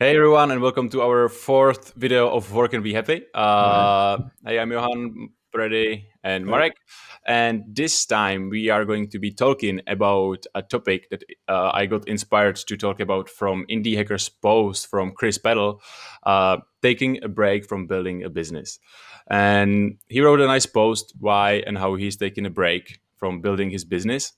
Hey everyone, and welcome to our fourth video of Work and Be Happy. Uh, hey, I'm Johan, Brady, and Marek. And this time we are going to be talking about a topic that uh, I got inspired to talk about from Indie Hacker's post from Chris Peddle, uh, taking a break from building a business. And he wrote a nice post why and how he's taking a break from building his business.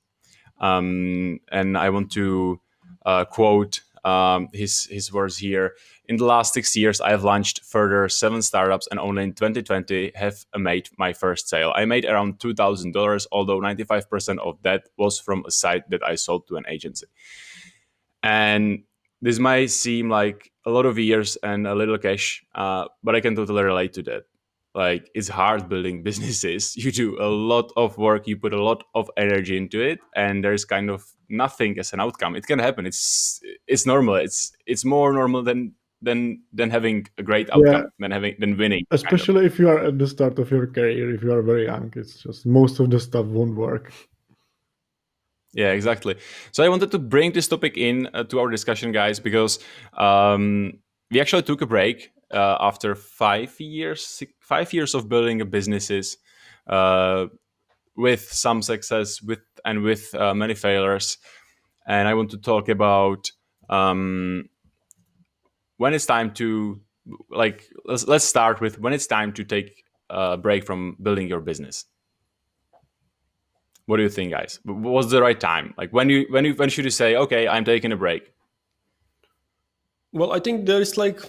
Um, and I want to uh, quote um, his his words here. In the last six years, I have launched further seven startups, and only in 2020 have made my first sale. I made around two thousand dollars, although 95% of that was from a site that I sold to an agency. And this might seem like a lot of years and a little cash, uh, but I can totally relate to that like it's hard building businesses. You do a lot of work you put a lot of energy into it and there's kind of nothing as an outcome. It can happen. It's it's normal. It's it's more normal than than than having a great outcome yeah. than having than winning especially kind of. if you are at the start of your career if you are very young it's just most of the stuff won't work. Yeah exactly. So i wanted to bring this topic in uh, to our discussion guys because um, we actually took a break uh, after five years, six, five years of building businesses uh, with some success, with and with uh, many failures. And I want to talk about um, when it's time to like let's let's start with when it's time to take a break from building your business. What do you think, guys? What's the right time? Like when you when you when should you say, okay, I'm taking a break? Well, I think there is like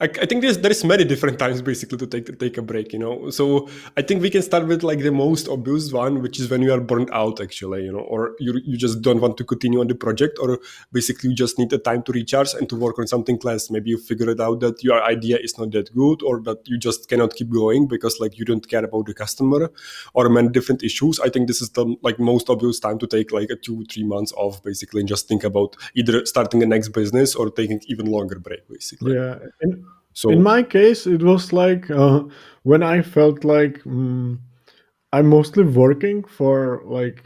I, I, think there's there is many different times basically to take take a break you know? So i think we can start with like the most obvious one which is when you are burned out actually you know? Or you, you just don't want to continue on the project or basically you just need a time to recharge and to work on something less. Maybe you figure it out that your idea is not that good or that you just cannot keep going because like you don't care about the customer or many different issues. I think this is the like most obvious time to take like a two three months off basically and just think about either starting the next business or taking even longer break basically. Yeah and- so in my case, it was like uh, when I felt like um, I'm mostly working for like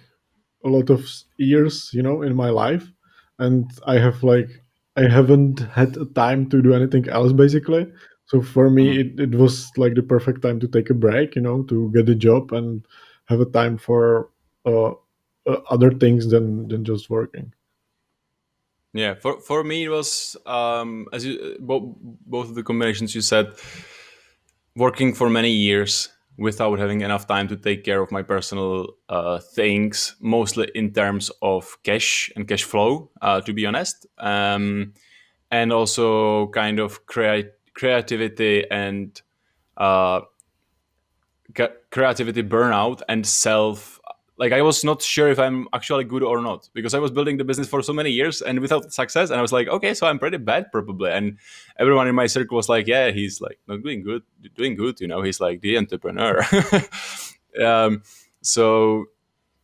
a lot of years, you know, in my life, and I have like I haven't had a time to do anything else basically. So for me, mm-hmm. it, it was like the perfect time to take a break, you know, to get a job and have a time for uh, uh, other things than than just working. Yeah, for for me it was um, as you both both of the combinations you said, working for many years without having enough time to take care of my personal uh, things, mostly in terms of cash and cash flow, uh, to be honest, um, and also kind of create creativity and uh, creativity burnout and self like I was not sure if I'm actually good or not because I was building the business for so many years and without success. And I was like, okay, so I'm pretty bad probably. And everyone in my circle was like, yeah, he's like not doing good, doing good. You know, he's like the entrepreneur. um, so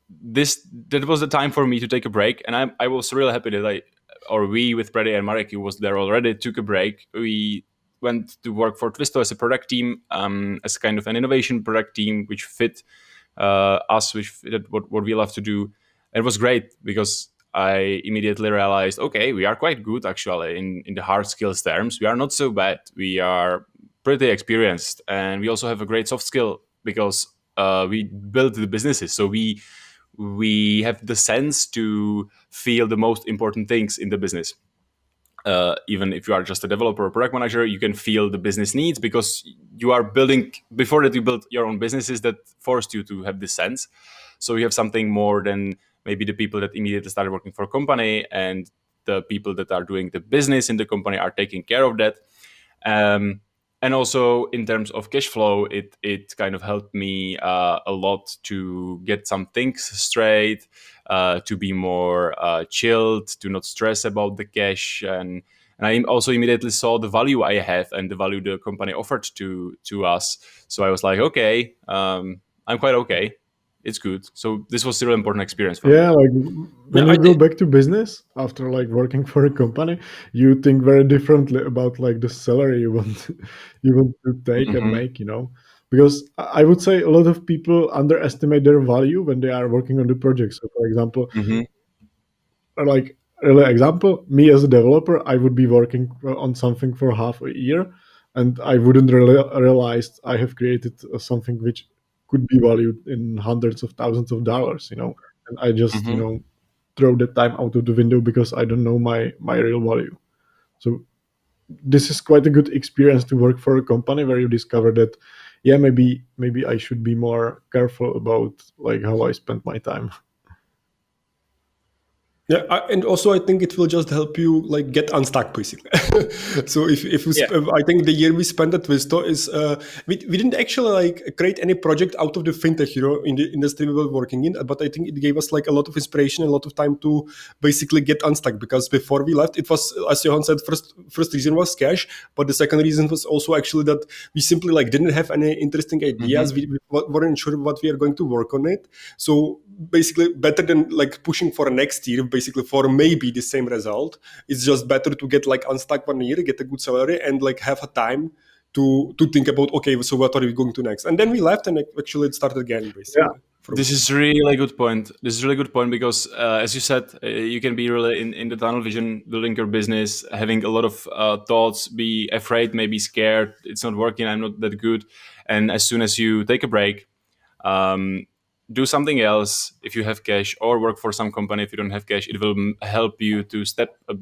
this that was the time for me to take a break, and I I was really happy that I or we with Brady and Marek who was there already took a break. We went to work for Twisto as a product team, um, as kind of an innovation product team, which fit uh, us, which what, what we love to do. It was great because I immediately realized, okay, we are quite good actually in, in the hard skills terms. We are not so bad. We are pretty experienced, and we also have a great soft skill because uh, we build the businesses. So we we have the sense to feel the most important things in the business uh, even if you are just a developer or product manager, you can feel the business needs because you are building before that you build your own businesses that forced you to have this sense. So you have something more than maybe the people that immediately started working for a company and the people that are doing the business in the company are taking care of that. Um, and also in terms of cash flow, it it kind of helped me uh, a lot to get some things straight uh, to be more uh, chilled, to not stress about the cash, and and I also immediately saw the value I have and the value the company offered to to us. So I was like, okay, um, I'm quite okay. It's good. So this was still an important experience for yeah, me. like when yeah, you I go did. back to business after like working for a company, you think very differently about like the salary you want you want to take mm-hmm. and make. You know, because I would say a lot of people underestimate their value when they are working on the project. So, for example, mm-hmm. like really example, me as a developer, I would be working on something for half a year, and I wouldn't really realize I have created something which could be valued in hundreds of thousands of dollars. You know, and I just mm-hmm. you know throw that time out of the window because I don't know my my real value. So this is quite a good experience to work for a company where you discover that yeah maybe maybe I should be more careful about like how I spend my time. Yeah, and also I think it will just help you like get unstuck basically. so if if we yeah. sp- I think the year we spent at Twisto is uh, we we didn't actually like create any project out of the fintech you know in the industry we were working in, but I think it gave us like a lot of inspiration, a lot of time to basically get unstuck because before we left, it was as Johan said, first first reason was cash, but the second reason was also actually that we simply like didn't have any interesting ideas. Mm-hmm. We, we weren't sure what we are going to work on it. So basically, better than like pushing for next year basically for maybe the same result. It's just better to get like unstuck one year, get a good salary, and like have a time to to think about okay, so what are we going to next? And then we left and actually it started again basically. Yeah. This is really good point. This is really good point because, uh, as you said, uh, you can be really in, in the tunnel vision, building your business, having a lot of uh, thoughts, be afraid, maybe scared. It's not working. I'm not that good. And as soon as you take a break, um, do something else. If you have cash or work for some company if you don't have cash it will help you to step a,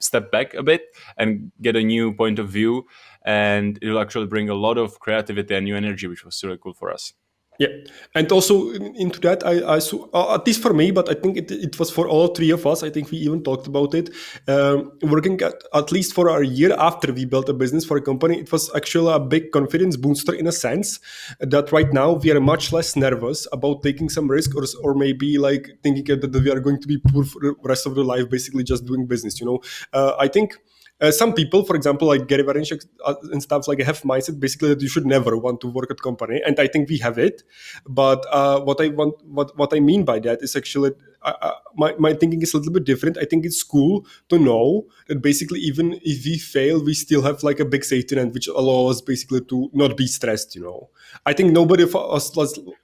step back a bit and get a new point of view. And it will actually bring a lot of creativity and new energy which was really cool for us yeah, and also into that, I, I saw, uh, at least for me, but I think it, it was for all three of us. I think we even talked about it. Um, working at, at least for a year after we built a business for a company, it was actually a big confidence booster in a sense that right now we are much less nervous about taking some risk or, or maybe like thinking that we are going to be poor for the rest of the life, basically just doing business. You know, uh, I think uh, some people, for example, like Gary Vaynerchuk uh, and stuff, like have mindset basically that you should never want to work at company, and I think we have it. But uh, what I want, what what I mean by that is actually uh, uh, my my thinking is a little bit different. I think it's cool to know that basically even if we fail, we still have like a big safety net, which allows basically to not be stressed. You know, I think nobody of us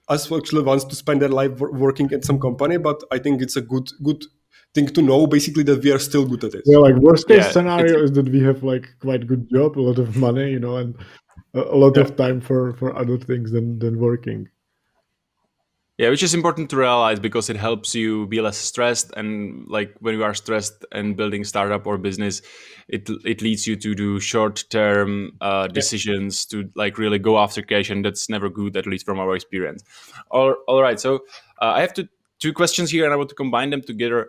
us actually wants to spend their life working at some company, but I think it's a good good thing to know basically that we are still good at it yeah like worst case yeah, scenario is that we have like quite good job a lot of money you know and a, a lot yeah. of time for for other things than than working yeah which is important to realize because it helps you be less stressed and like when you are stressed and building startup or business it it leads you to do short term uh, decisions yeah. to like really go after cash and that's never good at least from our experience all, all right so uh, i have to two questions here and i want to combine them together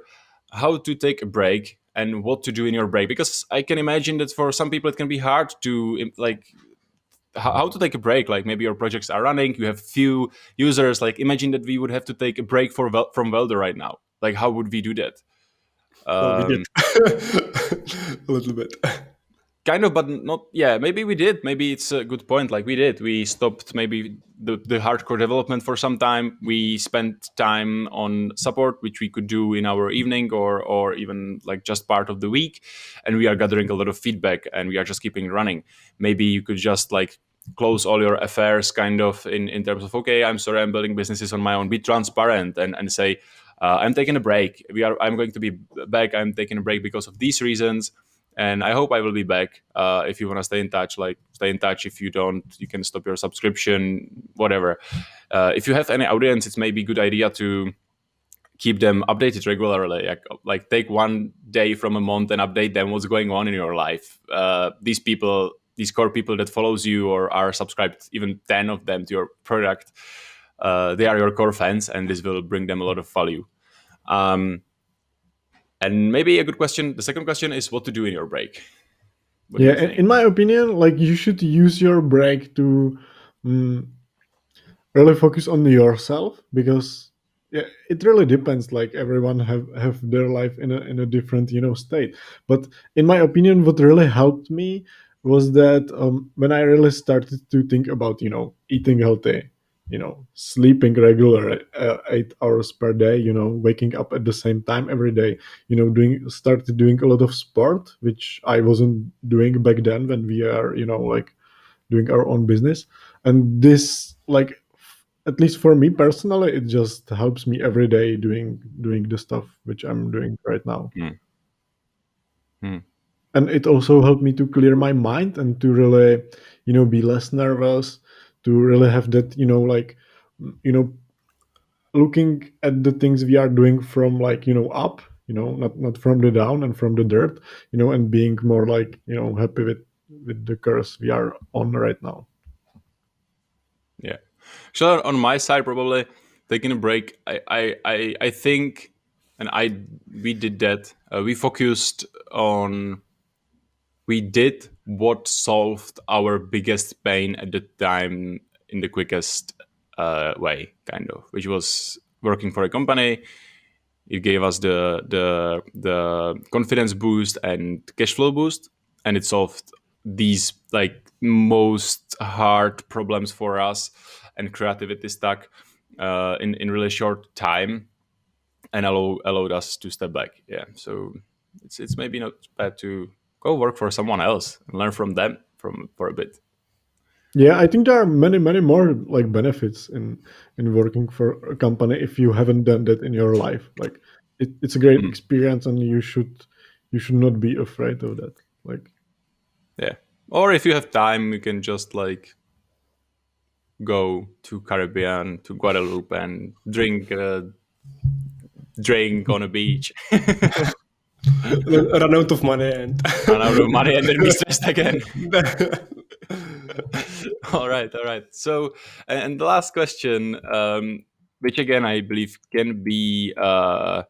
how to take a break and what to do in your break because i can imagine that for some people it can be hard to like how to take a break like maybe your projects are running you have few users like imagine that we would have to take a break for from welder right now. Like how would we do that? Well, we did. Um, a little bit kind of but not yeah maybe we did. Maybe it's a good point like we did. We stopped maybe the, the hardcore development for some time. We spent time on support which we could do in our evening or or even like just part of the week and we are gathering a lot of feedback and we are just keeping running. Maybe you could just like close all your affairs kind of in in terms of okay i'm sorry i'm building businesses on my own. Be transparent and and say uh, i'm taking a break. We are i'm going to be back. I'm taking a break because of these reasons and i hope i will be back uh, if you want to stay in touch like stay in touch. If you don't you can stop your subscription whatever. Uh, if you have any audience it's maybe a good idea to keep them updated regularly. Like, like, take one day from a month and update them what's going on in your life. Uh, these people these core people that follows you or are subscribed even 10 of them to your product uh, they are your core fans and this will bring them a lot of value. Um, and maybe a good question. The second question is what to do in your break. What yeah, in my opinion, like you should use your break to um, really focus on yourself because yeah, it really depends. Like everyone have have their life in a in a different you know state. But in my opinion, what really helped me was that um, when I really started to think about you know eating healthy you know sleeping regular uh, eight hours per day you know waking up at the same time every day you know doing started doing a lot of sport which i wasn't doing back then when we are you know like doing our own business and this like at least for me personally it just helps me every day doing doing the stuff which i'm doing right now mm. Mm. and it also helped me to clear my mind and to really you know be less nervous to really have that you know like you know looking at the things we are doing from like you know up you know not not from the down and from the dirt you know and being more like you know happy with with the course we are on right now. Yeah. So on my side probably taking a break. I i i, I think and i we did that uh, we focused on we did what solved our biggest pain at the time in the quickest uh, way, kind of, which was working for a company. It gave us the the the confidence boost and cash flow boost, and it solved these like most hard problems for us and creativity stack uh, in in really short time, and allow, allowed us to step back. Yeah, so it's it's maybe not bad to go work for someone else and learn from them from for a bit. Yeah, I think there are many, many more like benefits in in working for a company if you haven't done that in your life. Like it, it's a great mm. experience, and you should you should not be afraid of that. Like, yeah, or if you have time, you can just like go to Caribbean to Guadeloupe and drink a drink on a beach. run out of money and run out of money and then be stressed again. all right, all right. So, and the last question, um, which again I believe can be uh,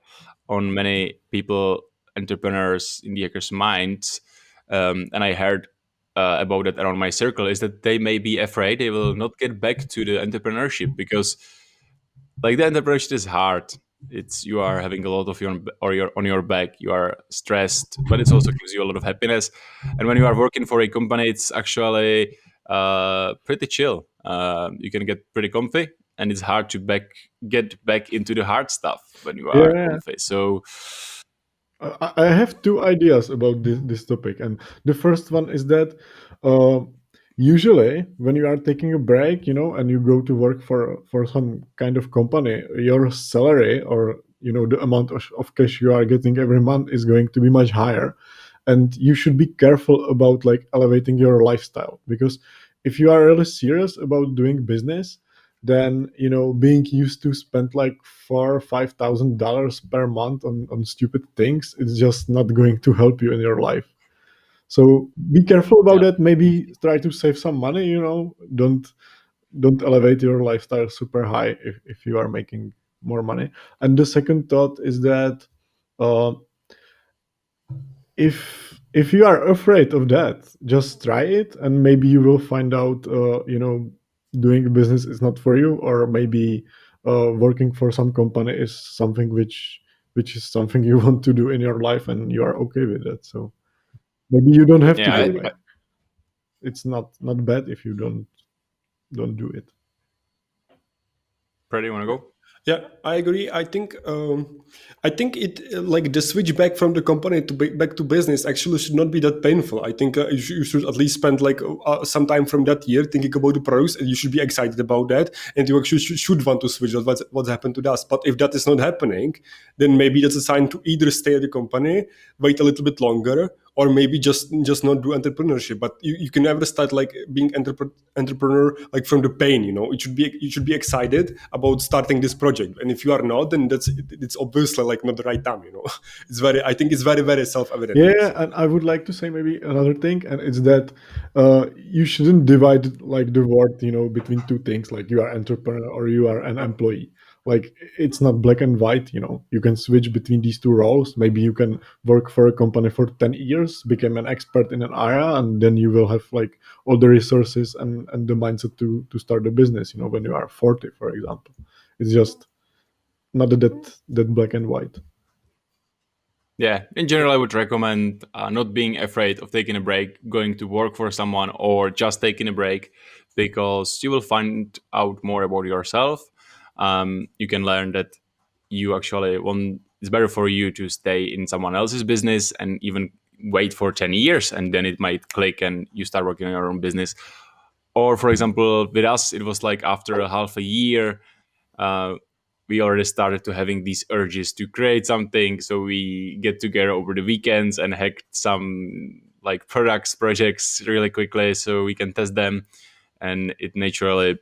on many people, entrepreneurs indie hackers' minds, um, and I heard uh, about it around my circle, is that they may be afraid they will not get back to the entrepreneurship because, like, the entrepreneurship is hard it's you are having a lot of your or your on your back. You are stressed but it also gives you a lot of happiness. And when you are working for a company it's actually uh, pretty chill. Uh, you can get pretty comfy and it's hard to back get back into the hard stuff when you are yeah. comfy. So I have two ideas about this, this topic, and the first one is that uh, usually when you are taking a break you know and you go to work for for some kind of company your salary or you know the amount of, of cash you are getting every month is going to be much higher. And you should be careful about like elevating your lifestyle because if you are really serious about doing business then you know being used to spend like four or five thousand dollars per month on, on stupid things is just not going to help you in your life so be careful about yeah. that. Maybe try to save some money. You know, don't don't elevate your lifestyle super high if, if you are making more money. And the second thought is that uh, if if you are afraid of that, just try it, and maybe you will find out. Uh, you know, doing business is not for you, or maybe uh, working for some company is something which which is something you want to do in your life, and you are okay with that. So maybe you don't have yeah, to do I, it. It's not not bad if you don't don't do it. Freddie, you want to go? Yeah, I agree. I think um, I think it like the switch back from the company to back to business actually should not be that painful. I think uh, you, should, you, should, at least spend like uh, some time from that year thinking about the pros, and you should be excited about that, and you actually should, should want to switch. That's what's, what's happened to us. But if that is not happening, then maybe that's a sign to either stay at the company, wait a little bit longer, or maybe just just not do entrepreneurship but you, you can never start like being entrepreneur entrepreneur like from the pain you know? It should be you should be excited about starting this project and if you are not then that's it's obviously like not the right time you know? It's very i think it's very very self-evident. Yeah and i would like to say maybe another thing and it's that uh, you shouldn't divide like the word you know between two things like you are entrepreneur or you are an employee like it's not black and white you know. You can switch between these two roles. Maybe you can work for a company for 10 years become an expert in an area and then you will have like all the resources and and the mindset to to start a business you know when you are 40 for example. It's just not that that black and white. Yeah, in general, I would recommend uh, not being afraid of taking a break, going to work for someone, or just taking a break because you will find out more about yourself um, you can learn that you actually want it's better for you to stay in someone else's business and even wait for 10 years and then it might click and you start working on your own business. Or for example with us it was like after a half a year uh, we already started to having these urges to create something. So we get together over the weekends and hack some like products projects really quickly so we can test them. And it naturally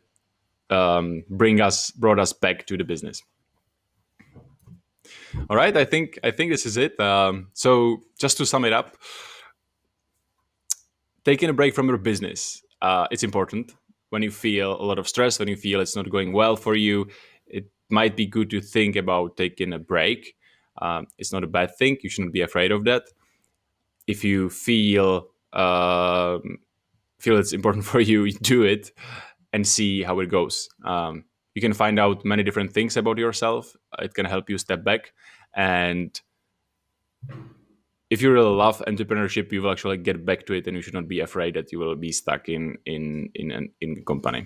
um, bring us brought us back to the business. All right i think i think this is it. Um, so just to sum it up taking a break from your business uh, it's important. When you feel a lot of stress when you feel it's not going well for you it might be good to think about taking a break. Um, it's not a bad thing. You shouldn't be afraid of that. If you feel uh, feel it's important for you do it and see how it goes um, you can find out many different things about yourself it can help you step back and if you really love entrepreneurship, you will actually get back to it, and you should not be afraid that you will be stuck in in in in company.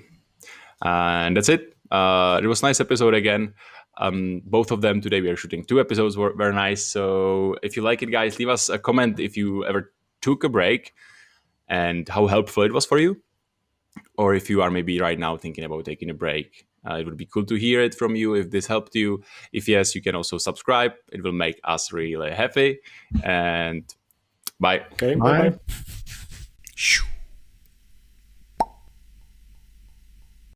And that's it. Uh, it was nice episode again. Um, both of them today we are shooting two episodes were very nice. So if you like it, guys, leave us a comment if you ever took a break and how helpful it was for you, or if you are maybe right now thinking about taking a break uh, it would be cool to hear it from you if this helped you. If yes, you can also subscribe. It will make us really happy. And bye. Okay. Bye. bye.